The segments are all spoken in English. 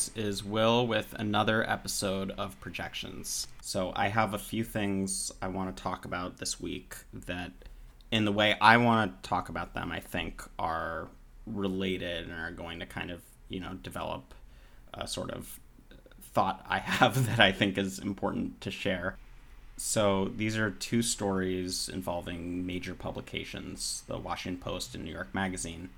This is Will with another episode of Projections. So, I have a few things I want to talk about this week that, in the way I want to talk about them, I think are related and are going to kind of, you know, develop a sort of thought I have that I think is important to share. So, these are two stories involving major publications the Washington Post and New York Magazine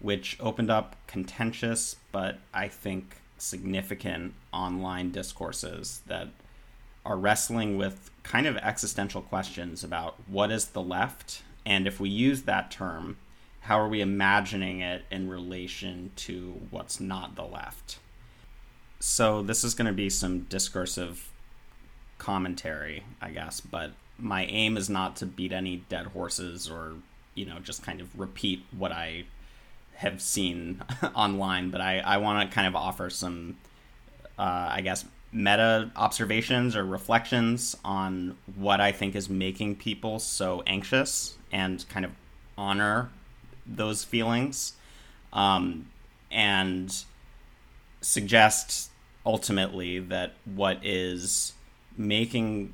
which opened up contentious but I think significant online discourses that are wrestling with kind of existential questions about what is the left and if we use that term how are we imagining it in relation to what's not the left? So this is going to be some discursive commentary i guess but my aim is not to beat any dead horses or you know just kind of repeat what i have seen online, but I, I want to kind of offer some, uh, I guess, meta observations or reflections on what I think is making people so anxious and kind of honor those feelings um, and suggest ultimately that what is making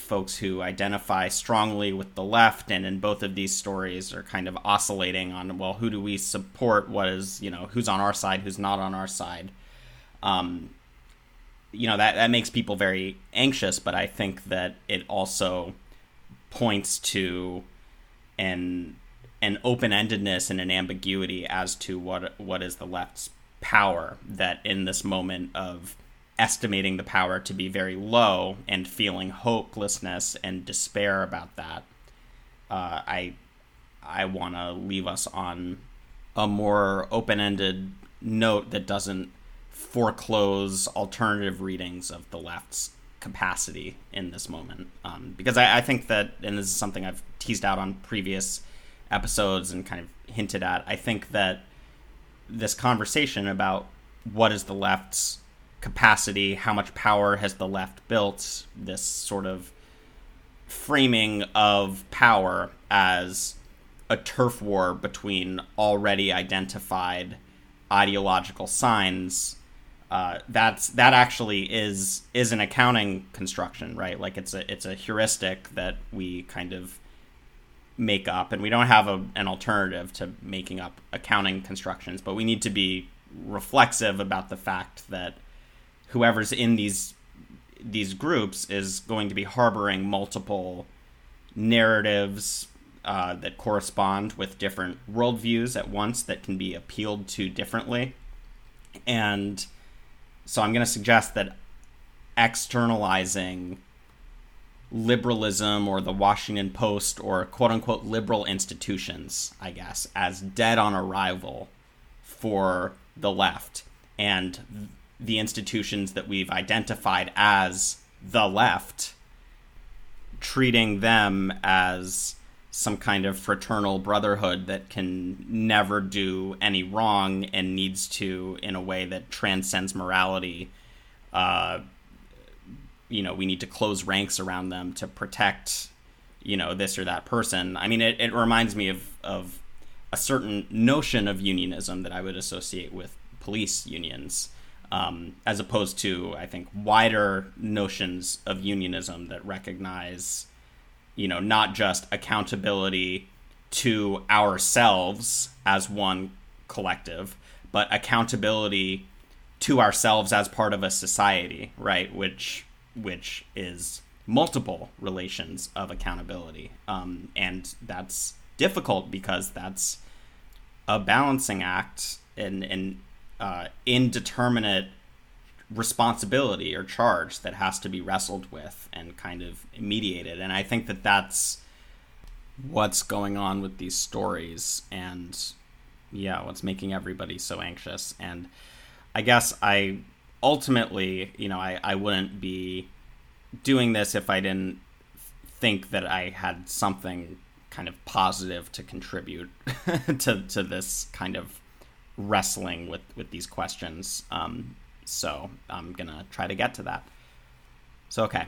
folks who identify strongly with the left and in both of these stories are kind of oscillating on well who do we support? What is you know who's on our side who's not on our side? Um, you know that that makes people very anxious but i think that it also points to an an open-endedness and an ambiguity as to what what is the left's power that in this moment of estimating the power to be very low and feeling hopelessness and despair about that, uh, I I want to leave us on a more open-ended note that doesn't foreclose alternative readings of the left's capacity in this moment. Um, because I, I think that, and this is something I've teased out on previous episodes and kind of hinted at. I think that this conversation about what is the left's capacity, how much power has the left built, this sort of framing of power as a turf war between already identified ideological signs. Uh, that's that actually is is an accounting construction, right? Like it's a it's a heuristic that we kind of make up, and we don't have a, an alternative to making up accounting constructions, but we need to be reflexive about the fact that whoever's in these these groups is going to be harboring multiple narratives uh, that correspond with different worldviews at once that can be appealed to differently. And so I'm going to suggest that externalizing liberalism or the Washington Post or quote unquote liberal institutions, I guess, as dead on arrival for the left. And the institutions that we've identified as the left, treating them as some kind of fraternal brotherhood that can never do any wrong and needs to, in a way that transcends morality, uh, you know, we need to close ranks around them to protect, you know, this or that person. I mean, it, it reminds me of, of a certain notion of unionism that I would associate with police unions um, as opposed to I think wider notions of unionism that recognize, you know, not just accountability to ourselves as one collective, but accountability to ourselves as part of a society, right? Which which is multiple relations of accountability, um, and that's difficult because that's a balancing act and and uh, indeterminate responsibility or charge that has to be wrestled with and kind of mediated. And I think that that's what's going on with these stories and yeah, what's making everybody so anxious. And I guess I ultimately, you know, I, I wouldn't be doing this if I didn't think that I had something kind of positive to contribute to to this kind of wrestling with with these questions. Um, so I'm gonna try to get to that. So okay,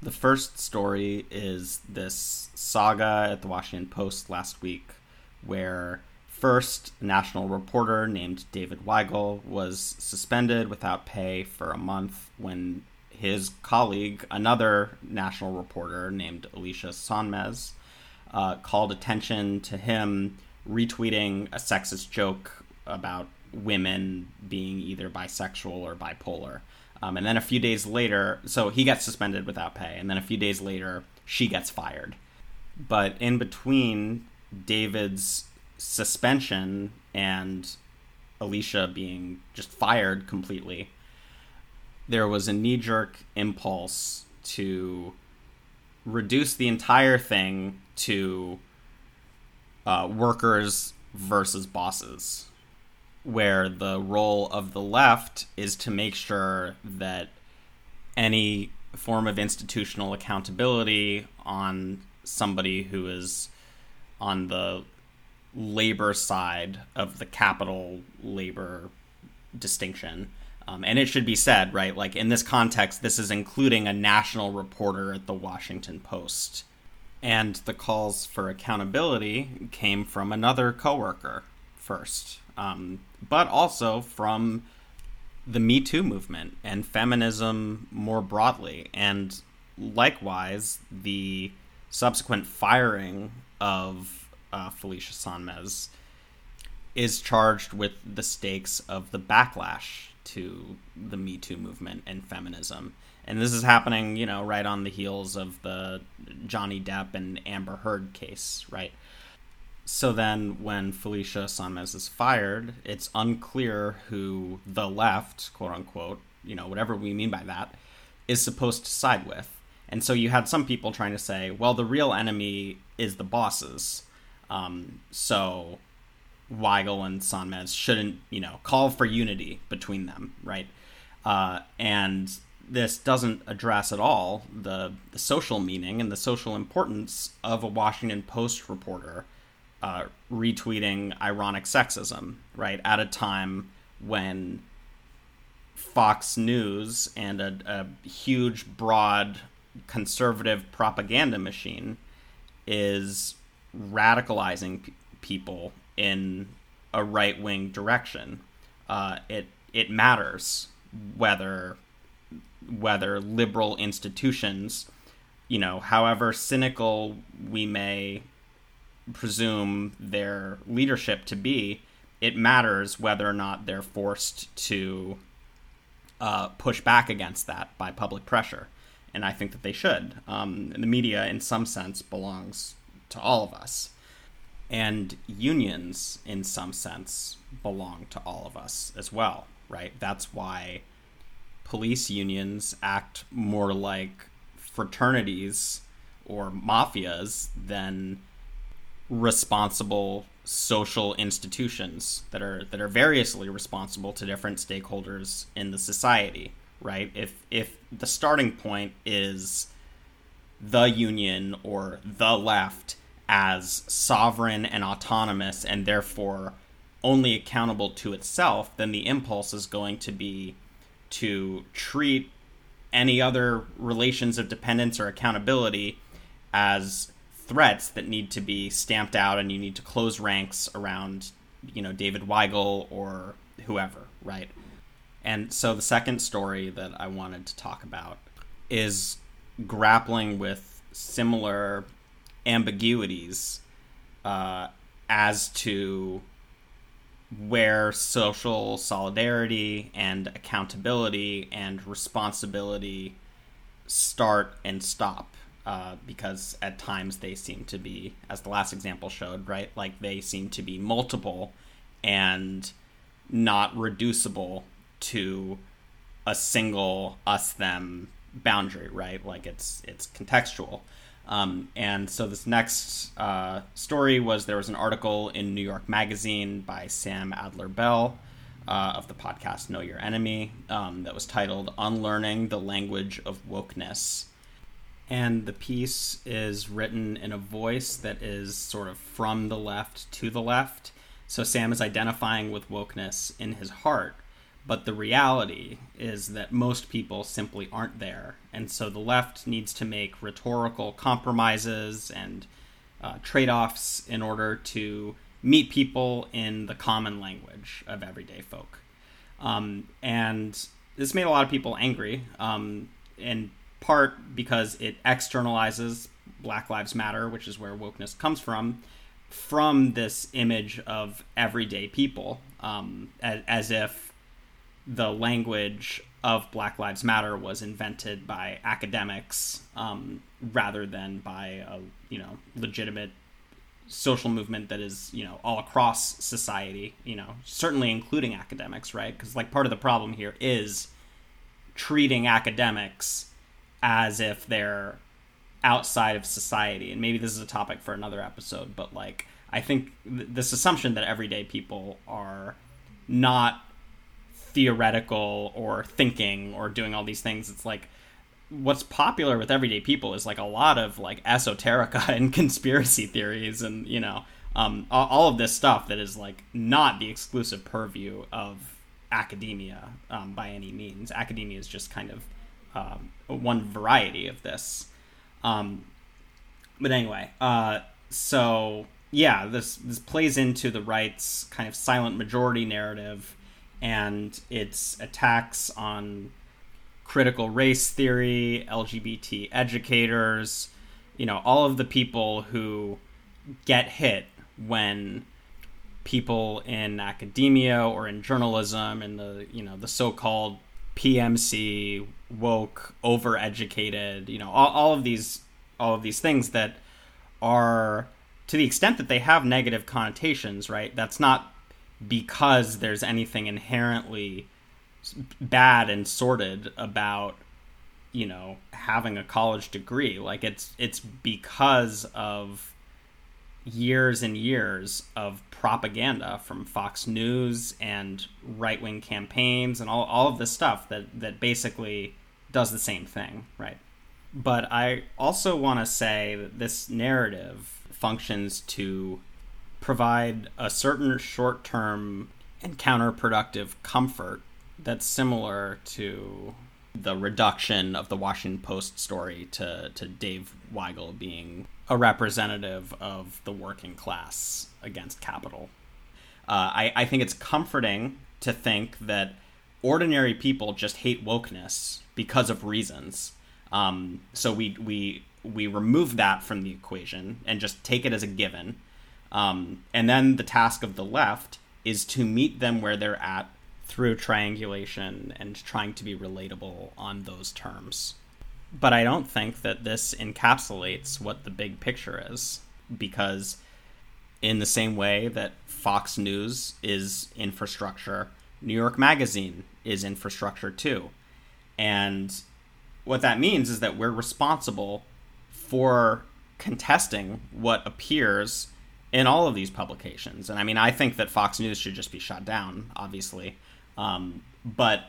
the first story is this saga at the Washington Post last week, where First, a national reporter named David Weigel was suspended without pay for a month when his colleague, another national reporter named Alicia Sonmez, uh, called attention to him retweeting a sexist joke about women being either bisexual or bipolar. Um, and then a few days later, so he gets suspended without pay, and then a few days later, she gets fired. But in between David's suspension and Alicia being just fired completely, there was a knee jerk impulse to reduce the entire thing to uh, workers versus bosses, where the role of the left is to make sure that any form of institutional accountability on somebody who is on the labor side of the capital labor distinction. Um, and it should be said, right? Like in this context, this is including a national reporter at the Washington Post. And the calls for accountability came from another coworker first, um, but also from the Me Too movement and feminism more broadly. And likewise, the subsequent firing of uh, Felicia Sonmez is charged with the stakes of the backlash to the Me Too movement and feminism. And this is happening, you know, right on the heels of the Johnny Depp and Amber Heard case, right? So then, when Felicia Sonmez is fired, it's unclear who the left, quote unquote, you know, whatever we mean by that, is supposed to side with. And so you had some people trying to say, well, the real enemy is the bosses. Um, so Weigel and Sonmez shouldn't, you know, call for unity between them, right? Uh, and this doesn't address at all the, the, social meaning and the social importance of a Washington Post reporter uh, retweeting ironic sexism, right, at a time when Fox News and a, a huge, broad conservative propaganda machine is radicalizing p- people in a right wing direction. Uh, it it matters whether whether liberal institutions, you know, however cynical we may presume their leadership to be, it matters whether or not they're forced to uh, push back against that by public pressure. And I think that they should. Um, the media, in some sense, belongs to all of us and unions in some sense belong to all of us as well right that's why police unions act more like fraternities or mafias than responsible social institutions that are that are variously responsible to different stakeholders in the society right? If if the starting point is the union or the left as sovereign and autonomous and therefore only accountable to itself, then the impulse is going to be to treat any other relations of dependence or accountability as threats that need to be stamped out and you need to close ranks around you know David Weigel or whoever, right? And so the second story that I wanted to talk about is grappling with similar ambiguities uh, as to where social solidarity and accountability and responsibility start and stop. Uh, because at times they seem to be, as the last example showed, right? Like they seem to be multiple and not reducible to a single us them boundary, right? Like it's it's contextual. Um, and so this next uh, story was there was an article in New York Magazine by Sam Adler Bell uh, of the podcast Know Your Enemy um, that was titled Unlearning the Language of Wokeness. And the piece is written in a voice that is sort of from the left to the left. So Sam is identifying with wokeness in his heart but the reality is that most people simply aren't there. And so the left needs to make rhetorical compromises and uh, trade offs in order to meet people in the common language of everyday folk. Um, and this made a lot of people angry, um, in part because it externalizes Black Lives Matter, which is where wokeness comes from, from this image of everyday people, um, as, as if the language of Black Lives Matter was invented by academics um, rather than by a you know legitimate social movement that is you know all across society you know certainly including academics right? Because like part of the problem here is treating academics as if they're outside of society. And maybe this is a topic for another episode but like i think th- this assumption that everyday people are not theoretical or thinking or doing all these things it's like what's popular with everyday people is like a lot of like esoterica and conspiracy theories and you know um, all, of this stuff that is like not the exclusive purview of academia um, by any means. Academia is just kind of um, one variety of this. Um, but anyway uh, so yeah this this plays into the right's kind of silent majority narrative and its attacks on critical race theory, LGBT educators, you know, all of the people who get hit when people in academia or in journalism and the, you know, the so-called PMC, woke, overeducated, you know, all, all of these all of these things that are to the extent that they have negative connotations, right? That's not because there's anything inherently bad and sordid about you know having a college degree like it's it's because of years and years of propaganda from Fox News and right-wing campaigns and all, all of this stuff that that basically does the same thing right? But I also want to say that this narrative functions to provide a certain short term and counterproductive comfort that's similar to the reduction of the Washington Post story to, to Dave Weigel being a representative of the working class against capital. Uh, I, I think it's comforting to think that ordinary people just hate wokeness because of reasons. Um, so we, we, we remove that from the equation and just take it as a given um, and then the task of the left is to meet them where they're at through triangulation and trying to be relatable on those terms. But I don't think that this encapsulates what the big picture is, because in the same way that Fox News is infrastructure, New York Magazine is infrastructure too. And what that means is that we're responsible for contesting what appears in all of these publications. And I mean, I think that Fox News should just be shut down, obviously. Um, but,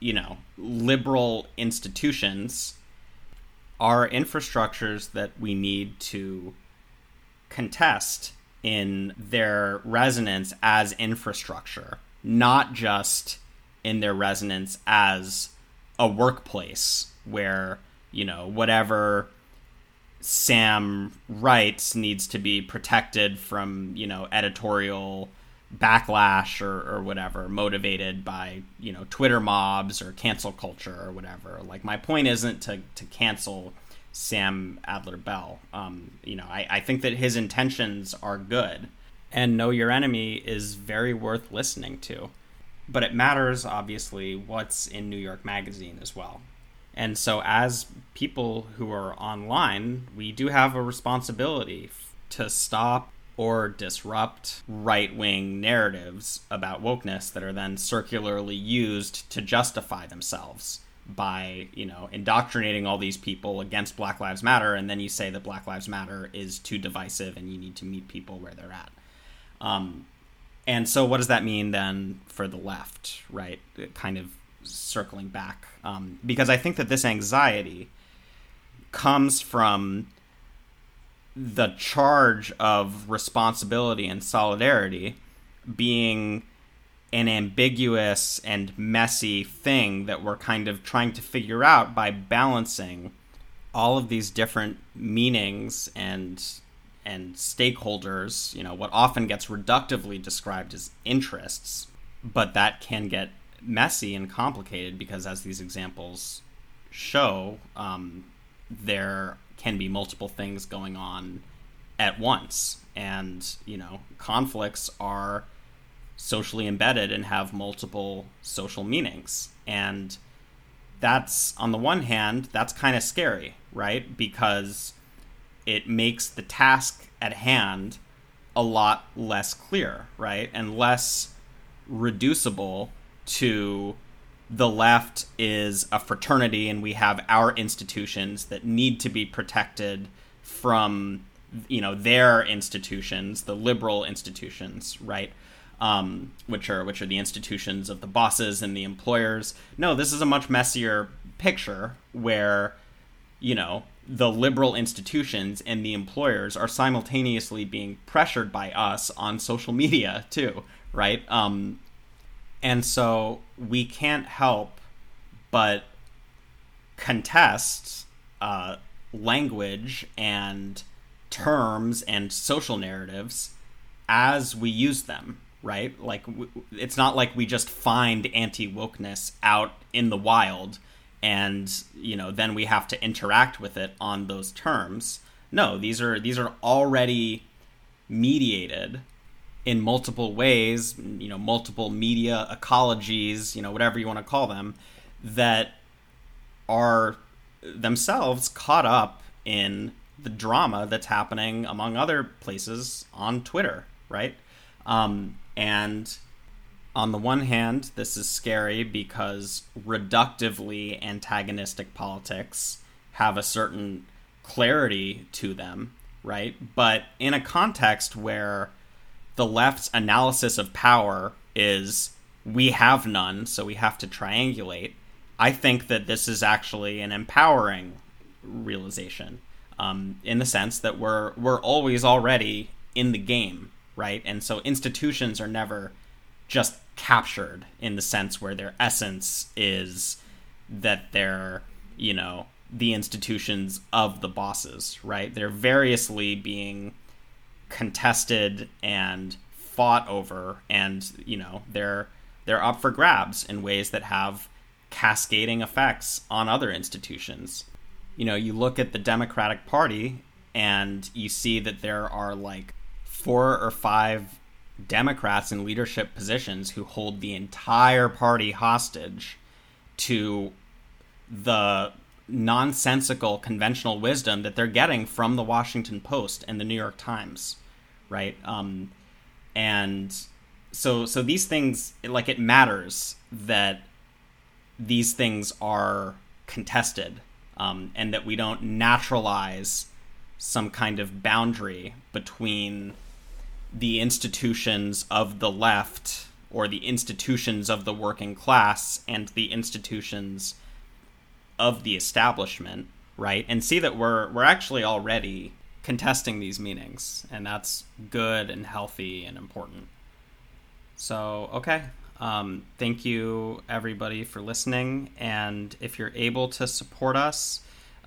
you know, liberal institutions are infrastructures that we need to contest in their resonance as infrastructure, not just in their resonance as a workplace where, you know, whatever Sam writes needs to be protected from you know editorial backlash or, or whatever motivated by you know twitter mobs or cancel culture or whatever. Like my point isn't to, to cancel sam adler bell. Um, you know I, I think that his intentions are good and know your enemy is very worth listening to. But it matters obviously what's in new york magazine as well. And so, as people who are online, we do have a responsibility to stop or disrupt right wing narratives about wokeness that are then circularly used to justify themselves by, you know, indoctrinating all these people against Black Lives Matter. And then you say that Black Lives Matter is too divisive and you need to meet people where they're at. Um, and so, what does that mean then for the left, right? Kind of circling back um, because I think that this anxiety comes from the charge of responsibility and solidarity being an ambiguous and messy thing that we're kind of trying to figure out by balancing all of these different meanings and and stakeholders, you know, what often gets reductively described as interests, but that can get messy and complicated because, as these examples show, um, there can be multiple things going on at once. And, you know, conflicts are socially embedded and have multiple social meanings. And that's, on the one hand, that's kind of scary, right? Because it makes the task at hand a lot less clear, right? And less reducible to the left is a fraternity and we have our institutions that need to be protected from you know their institutions the liberal institutions right um, which are which are the institutions of the bosses and the employers no this is a much messier picture where you know the liberal institutions and the employers are simultaneously being pressured by us on social media too, right? Um, and so we can't help but contest uh, language and terms and social narratives as we use them, right? Like, w- it's not like we just find anti wokeness out in the wild and you know then we have to interact with it on those terms no these are these are already mediated in multiple ways you know multiple media ecologies you know whatever you want to call them that are themselves caught up in the drama that's happening among other places on twitter right um, and on the one hand, this is scary because reductively antagonistic politics have a certain clarity to them, right? But in a context where the left's analysis of power is we have none, so we have to triangulate, I think that this is actually an empowering realization um, in the sense that we're we're always already in the game, right? And so institutions are never just captured in the sense where their essence is that they're, you know, the institutions of the bosses, right? They're variously being contested and fought over and, you know, they're they're up for grabs in ways that have cascading effects on other institutions. You know, you look at the Democratic Party and you see that there are like four or five Democrats in leadership positions who hold the entire party hostage to the nonsensical conventional wisdom that they're getting from the Washington Post and the New York Times, right? Um, and so so these things like it matters that these things are contested um, and that we don't naturalize some kind of boundary between the institutions of the left or the institutions of the working class and the institutions of the establishment, right? And see that we're we're actually already contesting these meanings, and that's good and healthy and important. So, okay. Um, thank you, everybody, for listening. And if you're able to support us,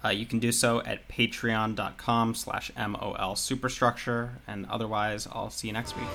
uh, you can do so at patreon.com slash mol superstructure. And otherwise, I'll see you next week.